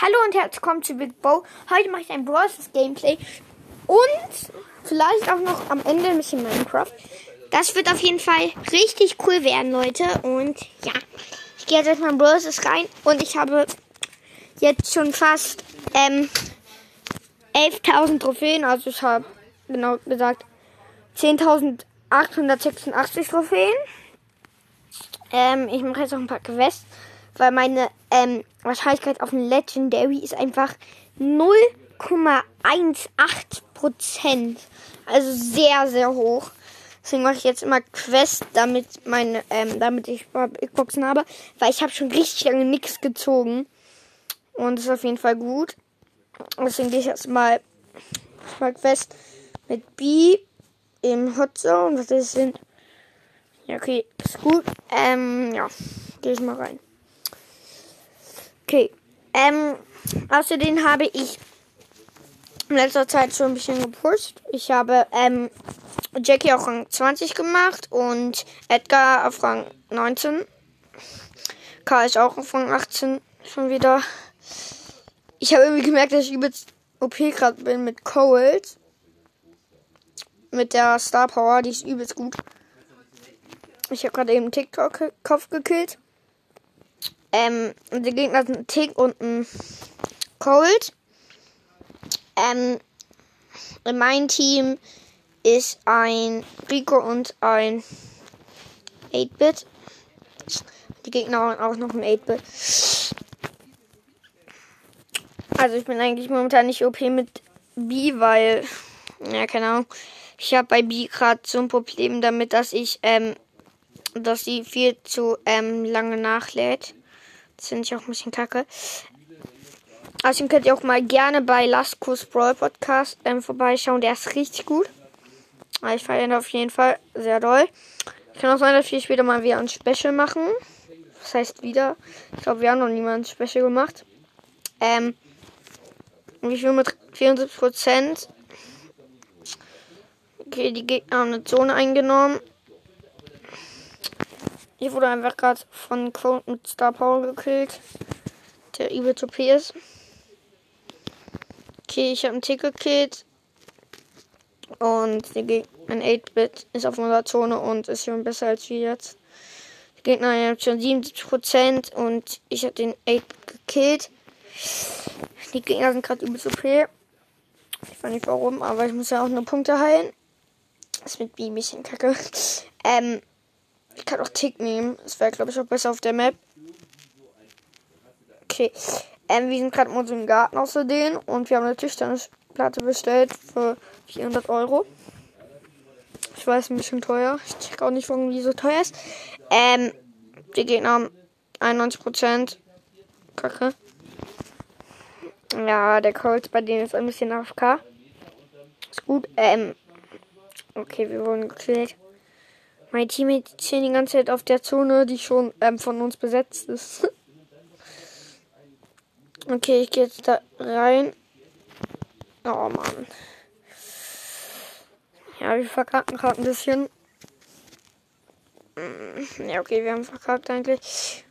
Hallo und herzlich willkommen zu Big Bow. Heute mache ich ein Brawl Gameplay und vielleicht auch noch am Ende ein bisschen Minecraft. Das wird auf jeden Fall richtig cool werden, Leute. Und ja, ich gehe jetzt erstmal in Brawl rein und ich habe jetzt schon fast ähm, 11.000 Trophäen. Also ich habe genau gesagt 10.886 Trophäen. Ähm, ich mache jetzt noch ein paar Quests, weil meine ähm, Wahrscheinlichkeit auf ein Legendary ist einfach 0,18 Prozent. Also sehr, sehr hoch. Deswegen mache ich jetzt immer Quests, damit meine, ähm, damit ich Big Boxen habe, weil ich habe schon richtig lange nichts gezogen. Und das ist auf jeden Fall gut. Deswegen gehe ich jetzt mal, mal Quest mit B im Hot Zone. Was das sind? Ja, okay, ist gut. Ähm, ja, gehe ich mal rein. Okay. Ähm, außerdem habe ich in letzter Zeit schon ein bisschen gepusht. Ich habe ähm, Jackie auf Rang 20 gemacht und Edgar auf Rang 19. K ist auch auf Rang 18 schon wieder. Ich habe irgendwie gemerkt, dass ich übelst OP gerade bin mit Cold. Mit der Star Power, die ist übelst gut. Ich habe gerade eben TikTok-Kopf gekillt. Ähm, die Gegner sind ein Tick und ein Cold. Ähm, in meinem Team ist ein Rico und ein 8-Bit. Die Gegner haben auch noch ein 8-Bit. Also ich bin eigentlich momentan nicht OP mit B, weil, ja, keine Ahnung. Ich habe bei B gerade so ein Problem damit, dass ich, ähm, dass sie viel zu ähm, lange nachlädt. Das finde ich auch ein bisschen kacke. Außerdem könnt ihr auch mal gerne bei Laskus Brawl Podcast ähm, vorbeischauen. Der ist richtig gut. Ich feiere ihn auf jeden Fall sehr doll. Ich kann auch sein, dass wir später mal wieder ein Special machen. Was heißt wieder? Ich glaube, wir haben noch niemand ein Special gemacht. Ähm, wie viel mit 74 Prozent? Okay, die Gegner haben eine Zone eingenommen. Hier wurde einfach gerade von Code mit Star Power gekillt. Der übel OP ist. Okay, ich habe einen Tick gekillt. Und ein 8-Bit ist auf unserer Zone und ist schon besser als wir jetzt. Die Gegner haben schon 77% und ich habe den 8 gekillt. Die Gegner sind gerade übelst OP. Ich weiß nicht warum, aber ich muss ja auch nur Punkte heilen. Das ist mit B ein bisschen kacke. Ähm, ich kann auch Tick nehmen. Das wäre, glaube ich, auch besser auf der Map. Okay. Ähm, wir sind gerade in unserem Garten außerdem und wir haben eine Tischtennisplatte bestellt für 400 Euro. Ich weiß, ein bisschen teuer. Ich check auch nicht, warum die so teuer ist. Ähm, die Gegner haben 91%. Kacke. Ja, der Colt bei denen ist ein bisschen AFK. Ist gut. Ähm, okay, wir wurden gekillt. Mein Teammate stehen die ganze Zeit auf der Zone, die schon ähm, von uns besetzt ist. okay, ich gehe jetzt da rein. Oh Mann. Ja, wir verkacken gerade ein bisschen. Ja, okay, wir haben verkackt eigentlich.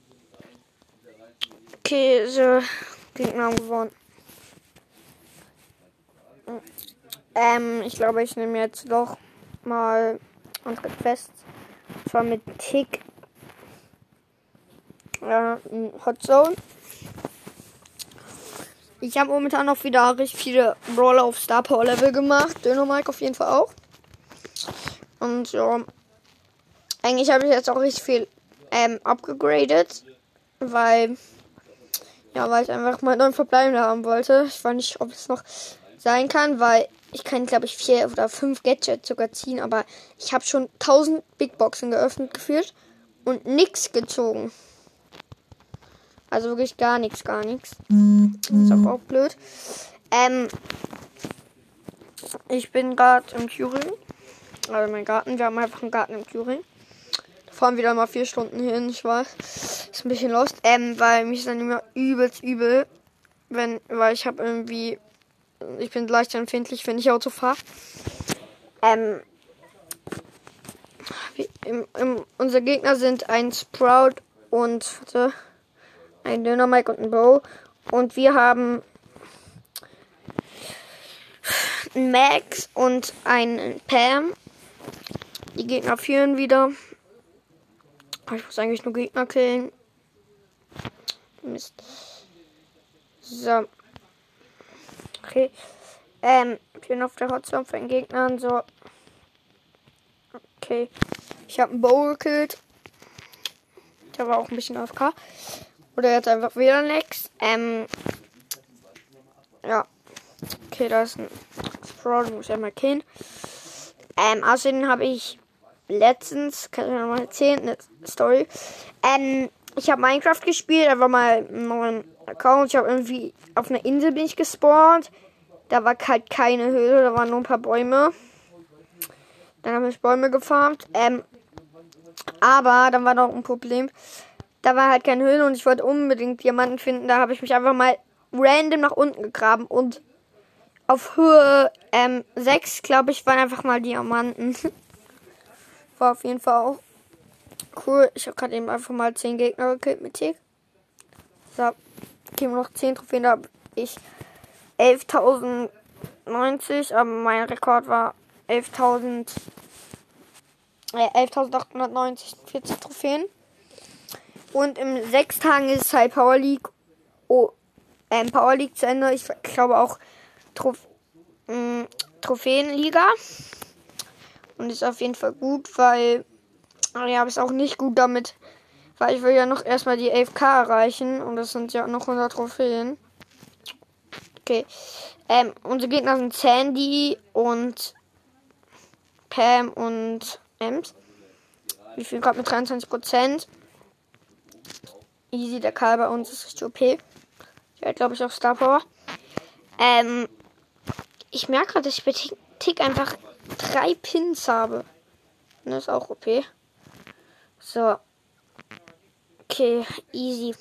Okay, so. Gegner haben gewonnen. Ähm, ich glaube, ich nehme jetzt doch mal unsere Quests. Zwar mit Tick. Ja, Hot Zone. Ich habe momentan noch wieder richtig viele Brawler auf Star Power Level gemacht. Dönermark auf jeden Fall auch. Und ja. Eigentlich habe ich jetzt auch richtig viel ähm, abgegradet. Weil. Ja, weil ich einfach mal neuen Verbleibende haben wollte. Ich weiß nicht, ob es noch sein kann, weil ich kann, glaube ich, vier oder fünf Gadgets sogar ziehen, aber ich habe schon 1000 Big Boxen geöffnet geführt und nichts gezogen. Also wirklich gar nichts, gar nichts. Ist auch, auch blöd. Ähm, ich bin gerade im Thüringen. Also mein Garten. Wir haben einfach einen Garten im Thüringen. Da fahren wir dann mal vier Stunden hin. Ich weiß. Ist ein bisschen lost. Ähm, weil mich ist dann immer übelst übel. Wenn, weil ich habe irgendwie ich bin leicht empfindlich, wenn ich Auto fahre. Ähm, im, im, unsere Gegner sind ein Sprout und warte, ein Dynamite und ein Bow. Und wir haben einen Max und einen Pam. Die Gegner führen wieder. Ich muss eigentlich nur Gegner killen. Mist. So. Okay. Ähm, ich bin auf der Hotzone von den Gegnern. So. Okay. Ich habe einen Bow gekillt. Der war auch ein bisschen AFK. Oder jetzt einfach wieder Nex. Ähm. Ja. Okay, da ist ein Sprout, muss ich einmal killen. Ähm, außerdem habe ich letztens, kann ich noch mal erzählen, eine Story. Ähm, ich habe Minecraft gespielt, einfach mal einen neuen Account. Ich habe irgendwie auf einer Insel bin ich gespawnt. Da war halt keine Höhle, da waren nur ein paar Bäume. Dann habe ich Bäume gefarmt. Ähm, aber dann war noch ein Problem. Da war halt keine Höhle und ich wollte unbedingt Diamanten finden. Da habe ich mich einfach mal random nach unten gegraben und auf Höhe ähm, 6, glaube ich, waren einfach mal Diamanten. war auf jeden Fall auch cool. Ich habe gerade eben einfach mal 10 Gegner gekillt mit Tick. So, geben noch 10 Trophäen, da habe ich 11.090, aber mein Rekord war 11.000 äh, 11.890 40 Trophäen. Und in sechs Tagen ist halt Power League oh, ähm, Power League zu Ende. Ich glaube auch Trof mh, mm, Trophäenliga. Und ist auf jeden Fall gut, weil ja, ist auch nicht gut damit, weil ich will ja noch erstmal die 11k erreichen und das sind ja noch 100 Trophäen. Okay. Ähm, unsere Gegner sind Sandy und Pam und Ems. Wie viel gerade mit 23%. Easy, der Karl bei uns ist richtig OP. Der hat, glaube ich, auch Star Power. Ähm, ich merke gerade, dass ich bei Tick, Tick einfach drei Pins habe. Das ist auch OP. So. Okay, easy.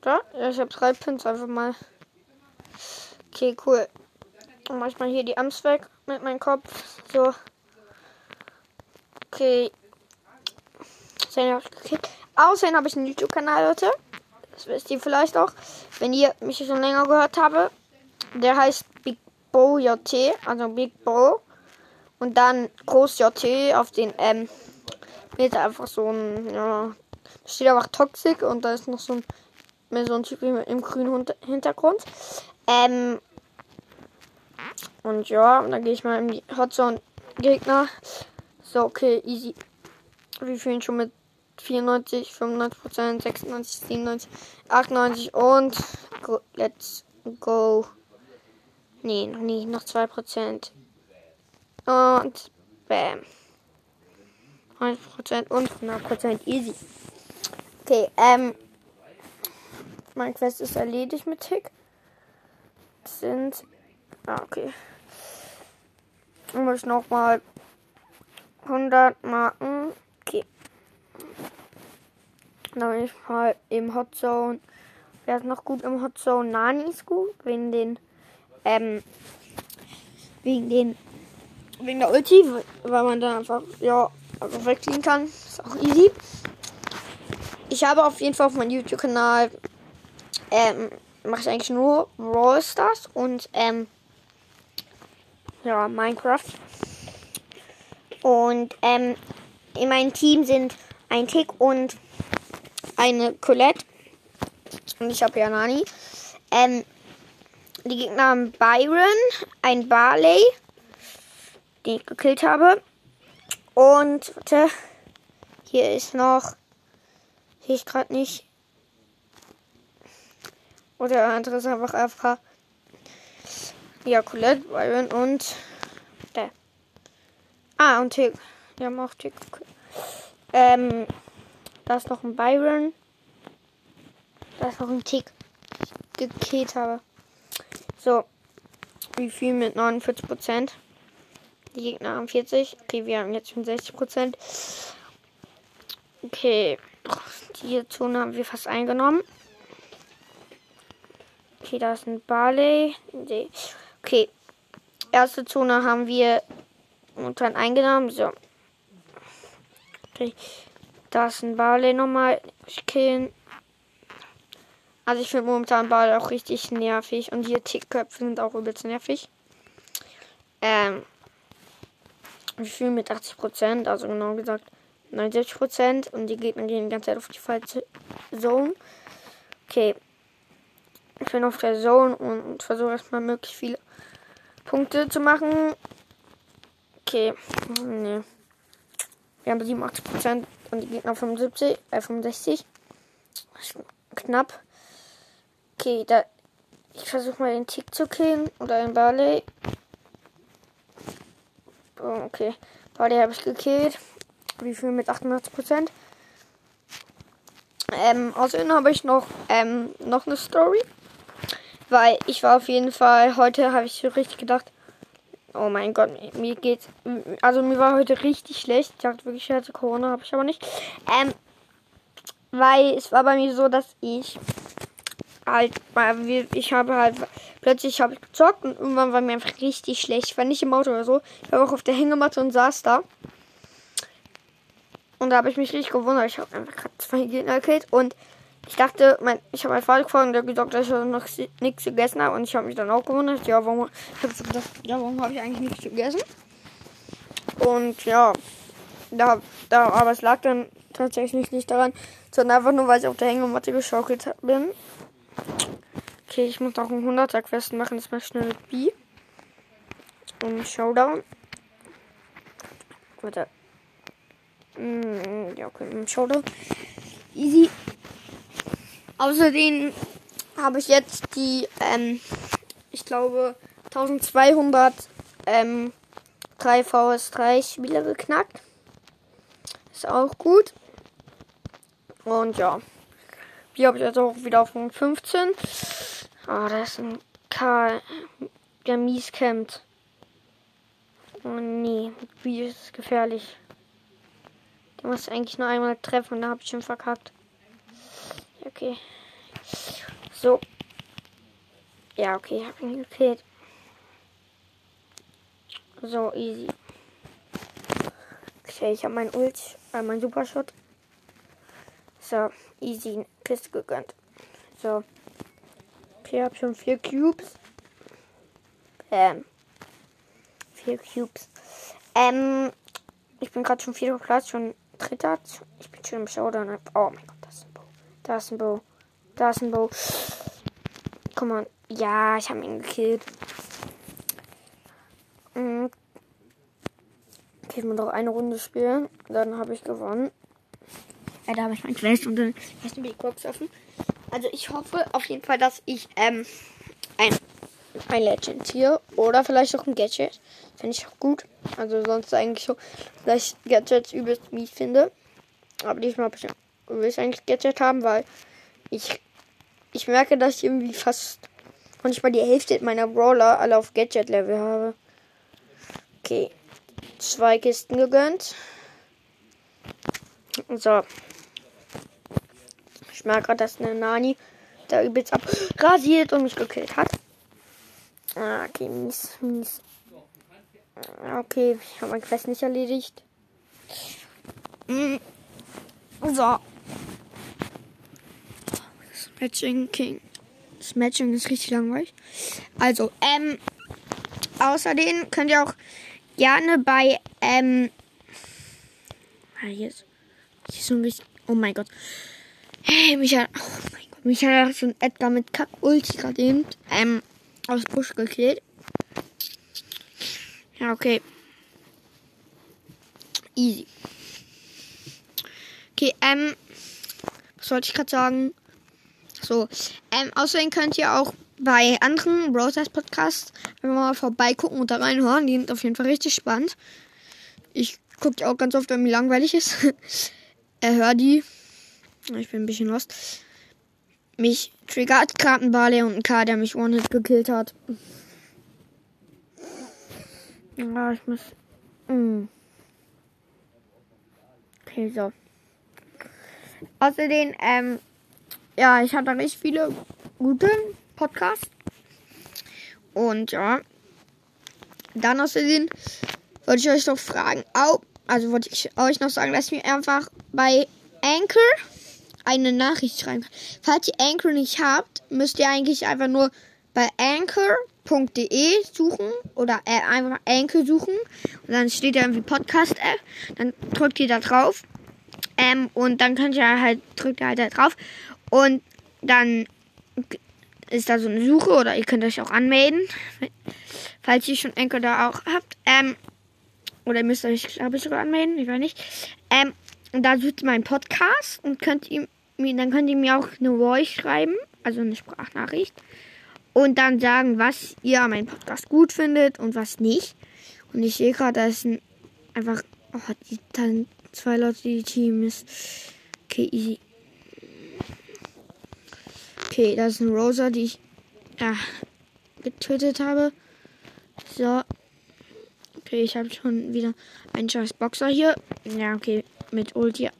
Da? Ja, ich habe drei Pins einfach mal. Okay, cool. Dann mach ich mal hier die Amts weg mit meinem Kopf. So. Okay. Außerdem habe ich einen YouTube-Kanal, Leute. Das wisst ihr vielleicht auch. Wenn ihr mich schon länger gehört habe. Der heißt Big Bo JT. Also Big Bo. Und dann Groß JT auf den M. Mit einfach so ein, ja. Da steht einfach Toxic und da ist noch so ein, mehr so ein Typ im grünen Hintergrund. Ähm, und ja, dann gehe ich mal in die Hotzone Gegner. So, okay, easy. Wir fühlen schon mit 94, 95 96, 97, 98 und go, let's go. Nee, noch nie, noch 2% Und bam. 100% und 100% easy. Okay, ähm. Mein Quest ist erledigt mit Tick. Sind. Ah, okay. Ich muss nochmal 100 Marken. Okay. Dann bin ich mal im Hot Zone. Wer ist noch gut im Hot Zone? Nani ist gut. Wegen den, ähm, wegen den, wegen der Ulti, weil man dann einfach, ja, einfach wegklicken kann. Ist auch easy. Ich habe auf jeden Fall auf meinem YouTube-Kanal, ähm, mache ich eigentlich nur Brawl Stars und, ähm, ja, Minecraft. Und ähm, in meinem Team sind ein Tick und eine Colette. Und ich habe ja Nani. Ähm, die Gegner haben Byron, ein Barley, den ich gekillt habe. Und, warte, hier ist noch, sehe ich gerade nicht. Oder der andere ist einfach AFK. Ja, Colette, Byron und Ah, und Tick. Wir haben auch Tick. Ähm, da ist noch ein Byron. Da ist noch ein Tick gekillt habe. So. Wie viel mit 49 Prozent? Die Gegner haben 40. Okay, wir haben jetzt schon 60 Prozent. Okay. Die Zone haben wir fast eingenommen. Okay, da ist ein Barley. Okay. Erste Zone haben wir dann eingenommen. So. Okay. Da ist ein Barley nochmal killen. Also ich finde momentan Ball auch richtig nervig und hier Tickköpfe sind auch übelst nervig. Ähm, wir fühlen mit 80%, also genau gesagt 79% und die Gegner gehen die ganze Zeit auf die falsche Zone. Okay. Ich bin auf der Zone und versuche erstmal möglichst viele Punkte zu machen. Okay. Nee. Wir haben 87% und die Gegner 75, äh 65. Knapp. Okay, da. Ich versuche mal den Tick zu killen oder den Barley. Oh, okay. Barley habe ich gekillt. Wie viel mit 88%? Ähm, außerdem habe ich noch, ähm, noch eine Story. Weil ich war auf jeden Fall, heute habe ich so richtig gedacht, oh mein Gott, mir geht's, also mir war heute richtig schlecht. Ich dachte wirklich, ich hatte Corona, habe ich aber nicht. Ähm, weil es war bei mir so, dass ich halt, ich habe halt, plötzlich habe ich gezockt und irgendwann war mir einfach richtig schlecht. Ich war nicht im Auto oder so. Ich war auch auf der Hängematte und saß da. Und da habe ich mich richtig gewundert. Ich habe einfach gerade zwei Gegner gekillt und ich dachte, mein, ich habe meinen Vater gefragt und der hat gesagt, dass ich noch nichts gegessen habe. Und ich habe mich dann auch gewundert, ja, warum, ich hab gedacht, ja, habe ich eigentlich nichts gegessen? Und ja, da, da, aber es lag dann tatsächlich nicht daran, sondern einfach nur, weil ich auf der Hängematte geschaukelt bin. Okay, ich muss auch einen 100er Quest machen, das mache ich schnell mit B. Und Showdown. Warte. Mm, ja, okay, im Showdown. Easy. Außerdem habe ich jetzt die, ähm, ich glaube, 1200 ähm, 3 VS3 Spieler geknackt. Ist auch gut. Und ja. Hier habe ich jetzt auch wieder auf 15. Ah, da ist ein Karl, der mies kämpft. Oh nee, wie ist es gefährlich. Der muss eigentlich nur einmal treffen und da habe ich schon verkackt. Okay. So. Ja, okay, hab ihn gekillt. So, easy. Okay, ich habe mein Ult, äh, mein Supershot. So, easy Kiste gegönnt. So. Okay, hab schon vier Cubes. Ähm. Vier Cubes. Ähm. Ich bin gerade schon vierter Platz, schon dritter. Ich bin schon im Showdown. Oh mein Gott, das ist ein Bow. Da ist ein Bow. Da ist ein Bow. Komm mal. Ja, ich habe ihn gekillt. Mhm. Ich muss noch eine Runde spielen. Dann habe ich gewonnen. Ja, da habe ich mein Quest und dann hast du die Box offen. Also ich hoffe auf jeden Fall, dass ich ähm, ein, ein Legend hier oder vielleicht auch ein Gadget. Finde ich auch gut. Also sonst eigentlich so, dass ich Gadgets übelst mies finde. Aber diesmal will ich eigentlich Gadget haben, weil ich, ich merke, dass ich irgendwie fast und ich mal die Hälfte meiner Brawler alle auf Gadget-Level habe. Okay. Zwei Kisten gegönnt. So. Ich merke dass eine Nani da übelst abrasiert und mich gekillt hat. Ah, okay, mies, mies. Okay, ich habe mein Quest nicht erledigt. Mm. So. Matching King. Das Matching ist richtig langweilig. Also, ähm, außerdem könnt ihr auch gerne bei, ähm, ah, hier ist, hier ist so ein richtig, oh mein Gott. Hey, mich hat, oh mein Gott, mich hat schon Edgar mit Kack-Ulti gerade eben, ähm, aus Busch gekillt. Ja, okay. Easy. Okay, ähm, was wollte ich gerade sagen? So, ähm, außerdem könnt ihr auch bei anderen Browsers Podcasts mal vorbeigucken und da reinhören. Die sind auf jeden Fall richtig spannend. Ich gucke auch ganz oft, wenn mir langweilig ist. er hört die. Ich bin ein bisschen lost. Mich triggert Kartenbarley und ein K, der mich One-Hit gekillt hat. Ja, ich muss. Mm. Okay, so. Außerdem, ähm, ja, ich hatte richtig viele gute Podcasts. Und ja, dann außerdem wollte ich euch noch fragen, auch, also wollte ich euch noch sagen, dass mir einfach bei Anchor eine Nachricht schreiben kann. Falls ihr Anchor nicht habt, müsst ihr eigentlich einfach nur bei anchor.de suchen oder äh, einfach Anchor suchen und dann steht da irgendwie Podcast-App. Dann drückt ihr da drauf ähm, und dann könnt ihr halt, drückt ihr halt da drauf und dann ist da so eine Suche oder ihr könnt euch auch anmelden, falls ihr schon Anchor da auch habt. Ähm, oder ihr müsst euch, glaube ich, sogar anmelden, ich weiß nicht. Ähm, und da sucht meinen Podcast und könnt ihr mir, dann könnt ihr mir auch eine Voice schreiben, also eine Sprachnachricht. Und dann sagen, was ihr an meinem Podcast gut findet und was nicht. Und ich sehe gerade, da ist ein, einfach, oh, die, dann zwei Leute, die Team ist. Okay, easy. Okay, das ist ein Rosa, die ich ja, getötet habe. So. Okay, ich habe schon wieder einen scheiß Boxer hier. Ja, okay, mit Ulti.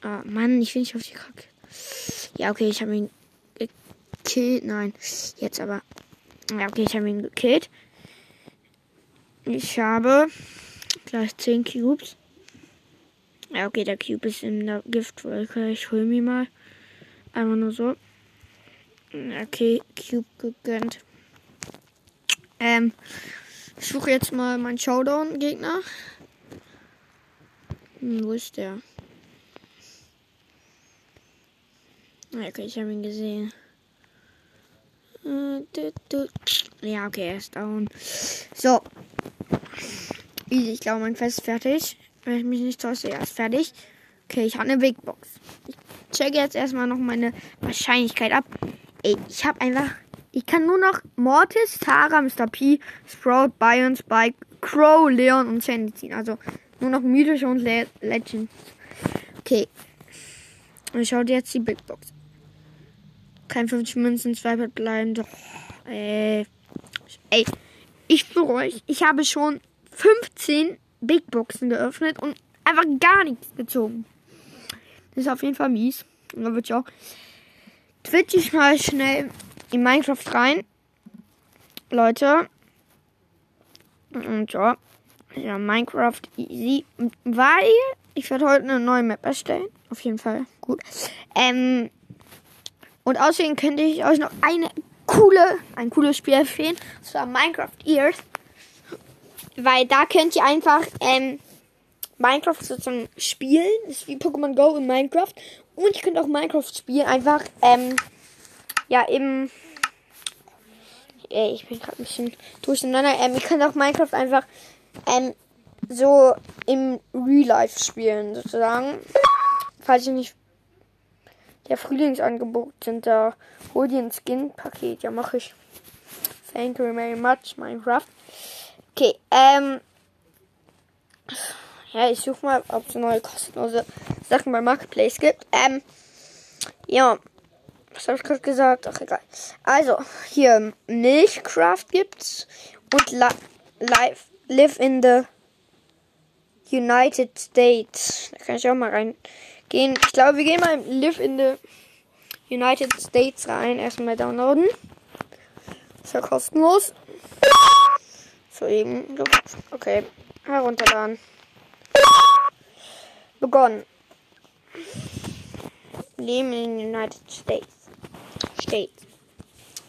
Ah, Mann, ich will nicht auf die Kacke. Ja, okay, ich habe ihn gekillt. Nein, jetzt aber. Ja, okay, ich habe ihn gekillt. Ich habe gleich 10 Cubes. Ja, okay, der Cube ist in der Giftwolke. Ich hol mir mal. Einfach nur so. Okay, Cube gegönnt. Ähm, ich suche jetzt mal meinen Showdown-Gegner. Hm, wo ist der? Okay, ich habe ihn gesehen. Äh, ja, okay, er ist down. So. Ich glaube, mein Fest ist fertig. Wenn ich mich nicht täusche, er ist fertig. Okay, ich habe eine Big Box. Ich checke jetzt erstmal noch meine Wahrscheinlichkeit ab. Ey, ich habe einfach. Ich kann nur noch Mortis, Tara, Mr. P, Sprout, Bion, Spike, Crow, Leon und Sandy ziehen. Also nur noch mythische und Le Legends. Okay. Und ich schaue jetzt die Big Box. Kein 50 Münzen, zwei bleiben. Doch. Ey. Ey. Ich für euch. Ich habe schon 15 Big Boxen geöffnet und einfach gar nichts gezogen. Das ist auf jeden Fall mies. Und dann wird ich auch. Twitch ich mal schnell in Minecraft rein. Leute. Und ja. Ja, Minecraft easy. Weil ich werde heute eine neue Map erstellen. Auf jeden Fall. Gut. Ähm, und außerdem könnte ich euch noch eine coole, ein cooles Spiel empfehlen. Und zwar Minecraft Earth. Weil da könnt ihr einfach ähm, Minecraft sozusagen spielen. Das ist wie Pokémon Go in Minecraft. Und ihr könnt auch Minecraft spielen. Einfach, ähm, ja, im. Ey, ich bin gerade ein bisschen durcheinander. Ähm, ihr könnt auch Minecraft einfach ähm, so im Real Life spielen, sozusagen. Falls ihr nicht der Frühlingsangebot sind, da hol dir ein Skin-Paket. Ja, mache ich. Thank you very much, Minecraft. Okay, ähm. Ja, ich suche mal, ob es neue kostenlose Sachen bei Marketplace gibt. Ähm. Ja. Was habe ich gerade gesagt? Ach, egal. Also, hier Milchcraft gibt's. Und Li Live, Live in the United States. Da kann ich auch mal reingehen. Ich glaube, wir gehen mal Live in the United States rein. Erstmal downloaden. Ist ja kostenlos. So eben. Okay. Herunterladen. Begonnen. Leben in den United States. States.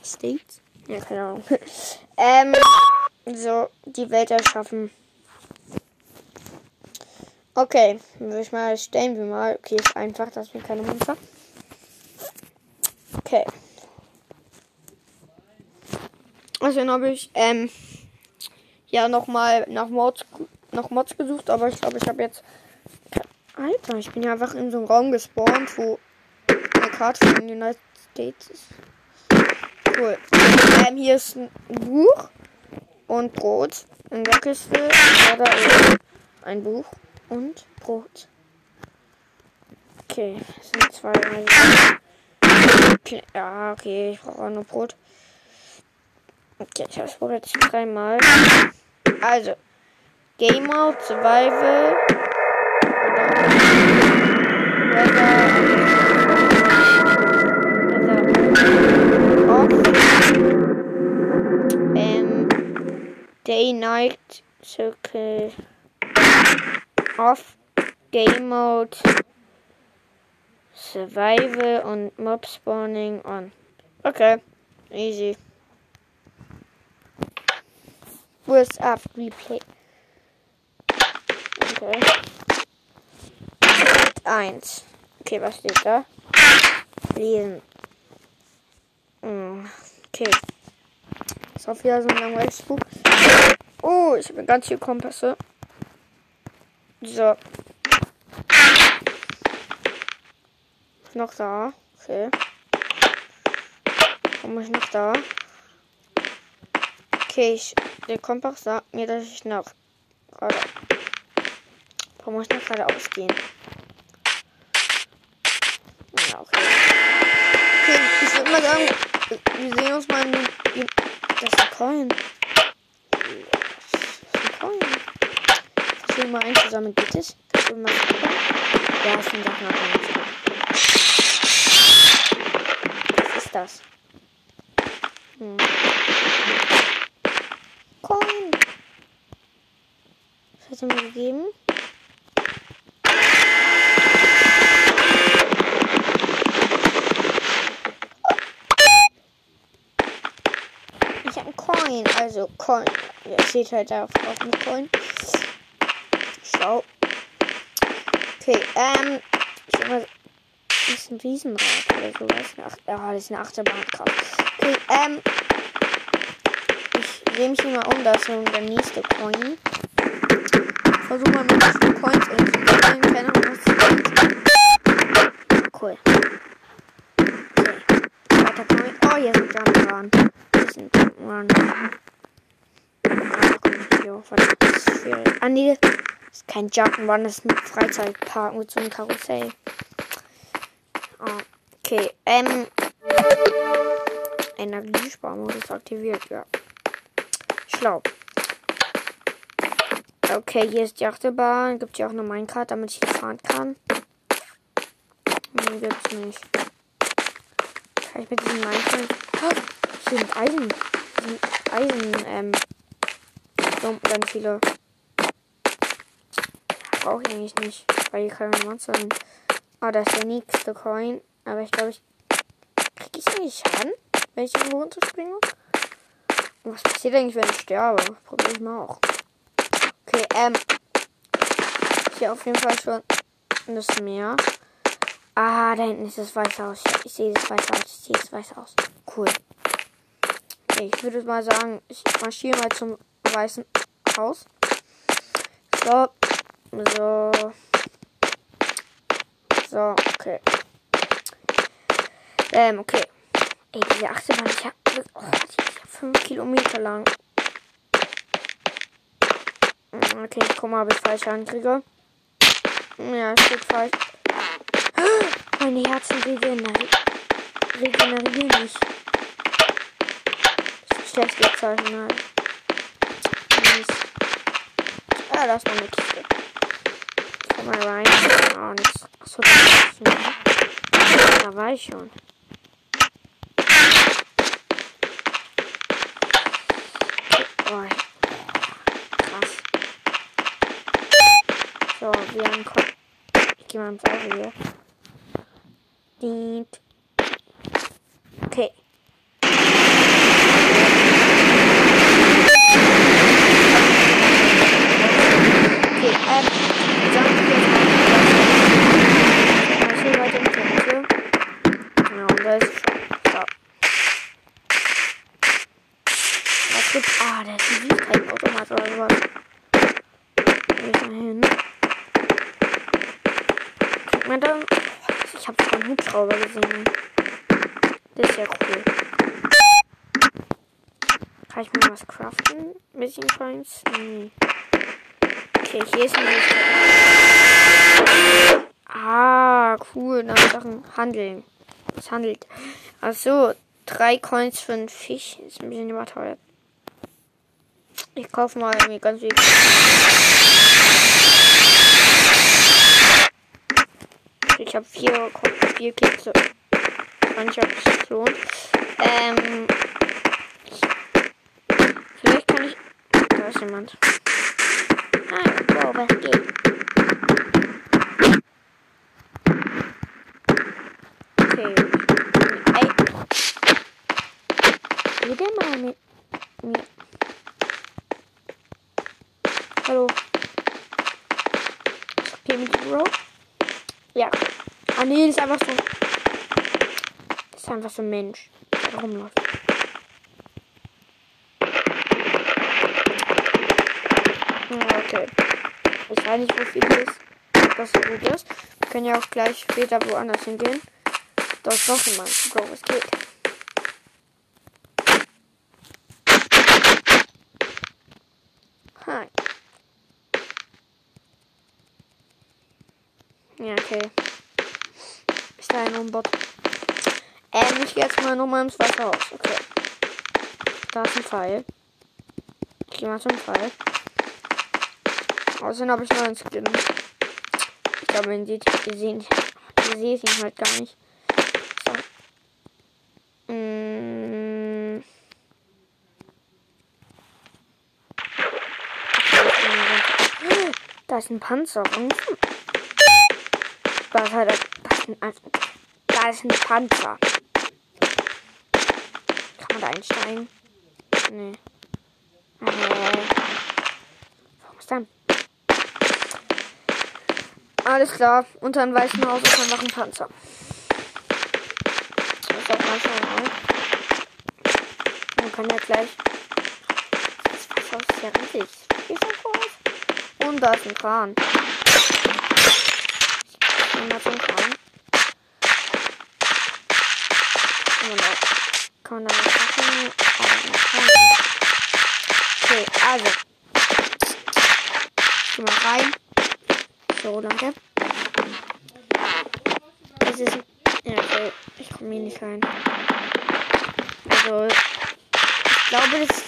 States? Ja, keine Ahnung. ähm, so, die Welt erschaffen. Okay, würde ich mal stellen wir mal. Okay, ist einfach, dass wir keine Monster. Okay. Also dann habe ich ähm ja nochmal nach Mods nach Mods gesucht, aber ich glaube, ich habe jetzt Alter, ich bin ja einfach in so einem Raum gespawnt, wo eine Karte von den United States ist. Cool. Ähm, hier ist ein Buch und Brot in der Kiste. Ist ein Buch und Brot. Okay, das sind zwei. Okay, ja, okay, ich brauche auch nur Brot. Okay, ich habe das Brot jetzt dreimal. Also, Game Mode, Survival. Day Night Circle off Game Mode Survival und Mob Spawning on. Okay, easy. What's up, Replay? Okay. 1. Okay, was steht da? Lesen. Hm, Okay. Ist auch wieder so ein langweiliges Buch. Oh, ich habe ganz viele Kompasse. So. Noch da. Okay. Warum ich noch da? Okay, ich, der Kompass sagt mir, dass ich noch gerade. Warum muss ich noch gerade ausgehen? Ja, okay. Okay, ich würde mal sagen, wir sehen uns mal in dem. Das Coin. Ist ein. Versuchen wir mal einzusammeln. Geht es? Versuchen wir mal. Ja, ich bin doch noch nicht. Was ist das? Hm. Coin. Was hat er mir gegeben? Ich habe einen Coin, also Coin. Ja, steht halt auf, auf dem Coin. Schlau. Okay, ähm, ich mal, das ist ein Riesenrad oder sowas. Ach, ja, das ist eine Achterbahnkraft. Okay, ähm, ich drehe mich mal um, da ist so der nächste Coin. Versuch mal mit diesen Coins irgendwie zu sammeln. Keine Ahnung, was. Cool. Okay. Weiter Coin. Oh, hier ist ein Jump'n'Run. Hier ist ein Jump'n'Run. Ah, hier, warte, das ist schwierig. Ah, nee, ist kein Jump'n'Run, das ist ein Freizeitpark mit so einem Karussell. Ah, Okay, ähm. Energiesparmodus aktiviert, ja. Schlau. Okay, hier ist die Achterbahn. Gibt ja auch eine Minecart, damit ich hier fahren kann. Nee, gibt's nicht. Kann ich mit diesem Minecart. Oh, hier sind Eisen. Hier sind Eisen, ähm. Klumpen, ganz viele. Brauche ich eigentlich nicht, weil hier keine Monster sind. Ah, das ist der nächste Coin. Aber ich glaube, ich. Krieg ich eigentlich Schaden, wenn ich irgendwo runterspringe? Und was passiert eigentlich, wenn ich sterbe? Probiere ich mal auch. Okay, ähm. Hier auf jeden Fall schon das Meer. Ah, da hinten ist das weiße Haus. Ich sehe das weiße Haus. Ich sehe das weiße Haus. Cool. Okay, ich würde mal sagen, ich marschiere mal zum weißen Haus. So. So. So, okay. Ähm, okay. Ey, diese Achterbahn, ich hab, oh, die ist ja 5 Kilometer lang. Hm, Okay, ich guck mal, ob ich falsch ankriege. Ja, steht falsch. Meine Herzen regenerieren regenerieren nicht. Das ist schlecht gezeichnet. Nice. Ah, da ist eine Kiste. Komm mal rein. Oh, nichts. Achso, da war ich schon. Oh, krass. So, wir haben Ko Ich gehe mal ins Auge hier. Dient. Okay. Okay, ähm, sagen wir jetzt mal, was hier weiter mit der Mitte. Ja, und da ist es schon. So. Was gibt's? Ah, da ist ein Süßigkeitenautomat oder sowas. Geh ich mal hin. Guck mal da. Ich hab sogar einen Hubschrauber gesehen. Das ist ja cool. Kann ich mir was craften? Ein bisschen Coins? Nee. Okay, hier ist ein Süßigkeiten. Ah, cool. Nach Sachen handeln. Es handelt. Achso, drei Coins für einen Fisch. Ist ein bisschen überteuert. Ich kaufe mal irgendwie ganz viel. Ich habe vier, vier Kekse. Ich habe es gelohnt. Ähm. Vielleicht kann ich. Da ist jemand. Ah, wow, was geht? Rede mal mit mir. Hallo. Ist okay mit dem Bro? Ja. Ah nee, das ist einfach so. Das ist einfach so ein Mensch, der rumläuft. Okay. Ich weiß nicht, wofür das, das so gut ist. Wir können ja auch gleich später woanders hingehen. Da ist noch jemand. Bro, was geht? Hi. Ja, okay. Ist da ein Bot? Ähm, ich gehe jetzt mal nochmal ins Wasser raus. Okay. Da ist ein Pfeil. Ich gehe mal zum Pfeil. Außerdem habe ich noch einen Skin. Ich glaube, ihr seht, ihr seht, ihr seht ihn halt gar nicht. So. Mm. Da ist ein Panzer. Da ist halt ein, da ist ein Panzer. Da einsteigen? Nee. Äh. Was dann? Alles klar. Unter einem weißen Haus ist einfach ein Panzer. Das ist auch mal schauen. Man kann ja gleich. Das Wasser ist ja riesig. Ist das groß? Und da ist ein Kran. Ich geh mal zum Kran. Man da, kann man da was machen? Okay, also. Geh mal rein. So, danke. Es ist. Ja, okay. Ich komme hier nicht rein. Also. Ich glaube, das.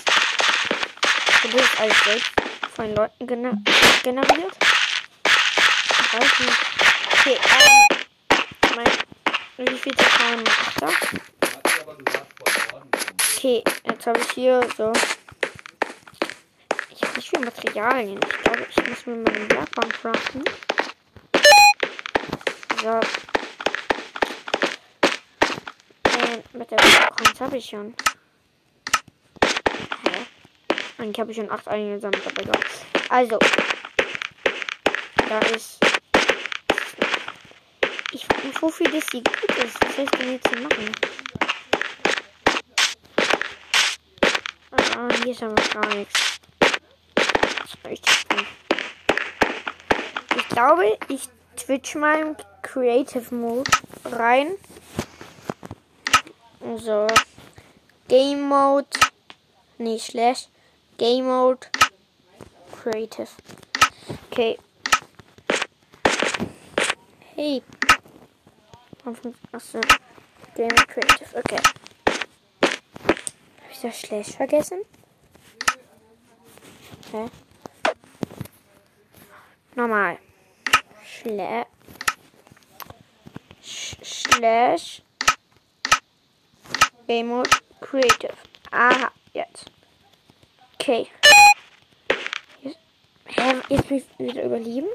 Das ist alles selbst von Leuten gener generiert. Ich weiß nicht. Okay, ähm. Mein. Wie viel Zahlen macht das? Okay, jetzt habe ich hier so. Ich habe nicht viel Materialien. Ich glaube, ich muss mir meine Werkbank craften. So. Äh, mit der Werkbank habe ich schon. Hä? Eigentlich habe ich schon acht eingesammelt, aber egal. Also. Da ist. Ich frage mich, wofür das hier gut ist. Was soll ich denn jetzt hier machen? Ah, hier ist aber gar nichts. Ich glaube, ich twitch mal im Creative Mode rein. So. Game Mode. Nee, Slash. Game Mode. Creative. Okay. Hey. Achso. Game Creative. Okay. Ich das Slash vergessen? Hä? Normal. Schle slash Game Mode Creative. Aha, jetzt. Okay. Hä, jetzt will ich wieder überleben.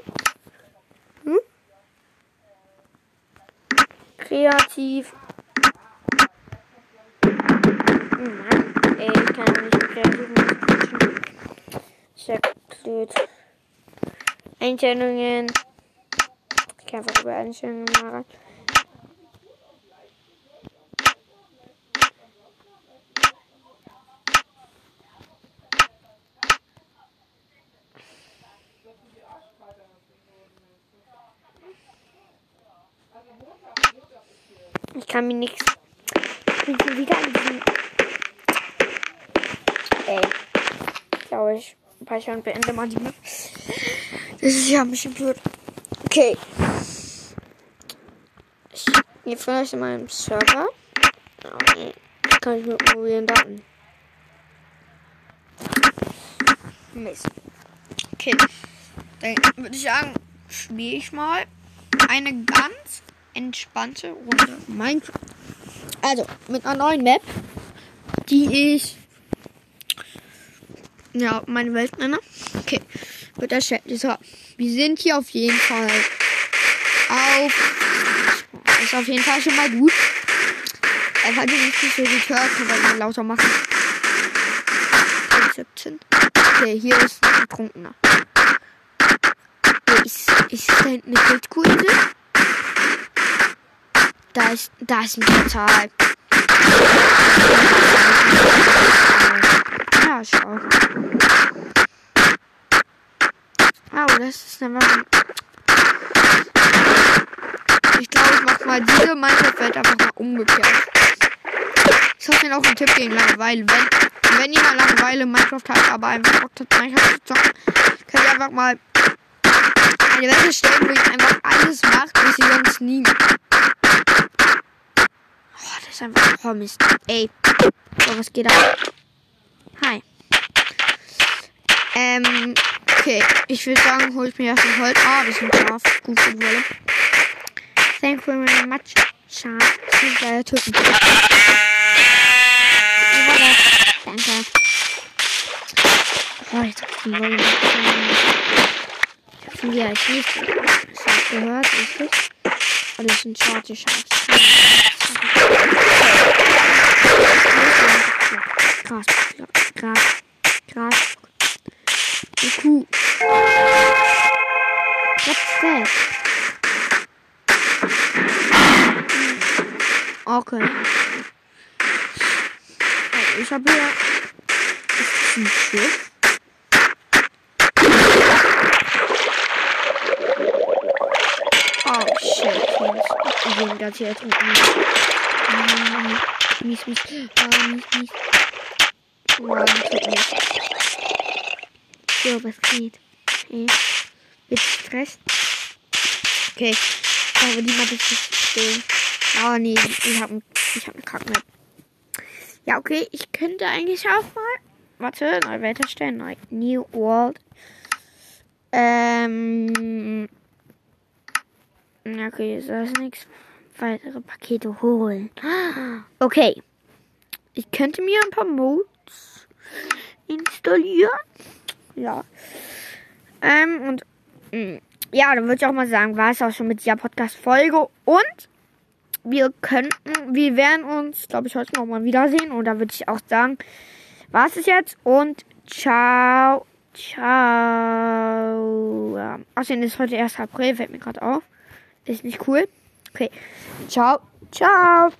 Hm? Kreativ. Mann, ey, ich kann nicht machen. Sehr blöd. Einstellungen. Ich kann einfach über Einstellungen machen. Ich kann mir nichts. Ich bin wieder an diesem. Ey. Glaube ich. Speicher und beende mal die Map. Das ist ja ein bisschen blöd. Okay. Ich gehe vielleicht in meinem Server. Okay. Kann ich mit mobilen Daten. Mist. Okay. Dann würde ich sagen, spiele ich mal eine ganz entspannte Runde Minecraft. Also, mit einer neuen Map, die ich ja, meine Welt nenne. Okay, wird erstellt. So, wir sind hier auf jeden Fall auf. Ist auf jeden Fall schon mal gut. Falls ihr nicht so gut hört, ihr mal lauter machen. 17. Okay, hier ist ein Trunkener. Ist, ist da hinten eine Bildkurse. Da ist, da ist ein Portal. Ja, schau. Oh, das ist einfach. Ich glaube, ich mache mal diese Minecraft-Welt einfach mal umgekehrt. Ich mir auch einen Tipp gegen Langeweile. Wenn, wenn mal Langeweile Minecraft habt, aber einfach Bock habt, Minecraft zu zocken, könnt ihr einfach mal eine Welt stellen, wo ihr einfach alles macht, was ihr sonst nie macht. Oh, das ist einfach oh Mist. Ey. So, was geht ab? Hi. Ähm, okay. Ich würde sagen, hol ich mir ein Holz. Ah, das ist ein Schaf. Gut die Wolle. Thank you very much. Schaf. Das ist ein Töten. Danke. Oh, jetzt hab ich die Wolle. Ich hab schon wieder als nächstes Schaf gehört, richtig? Oh, das ist ein schwarze Schaf. Gras, Okay. Also ich habe hier ist ein Schiff. Oh shit. Ich bin ganz hier ertrunken. Mies, mies. Oh, mies, mies. Das tut mies. So, was geht? Okay. Wird Stress? Okay. Aber die Matte ist nicht stehen. Oh nee, ich habe ich hab eine Kackmap. Ja, okay, ich könnte eigentlich auch mal. Warte, neue Welt erstellen. Neu, New World. Ähm. Okay, ist das nichts. Weitere Pakete holen. Okay. Ich könnte mir ein paar Modes installieren. Ja. Ähm, und mh, ja, dann würde ich auch mal sagen, war es auch schon mit dieser Podcast-Folge. Und wir könnten, wir werden uns, glaube ich, heute noch mal wiedersehen. Und da würde ich auch sagen, war es jetzt und ciao. Ciao. Außerdem ist heute 1. April, fällt mir gerade auf. Ist nicht cool. Okay. Ciao. Ciao.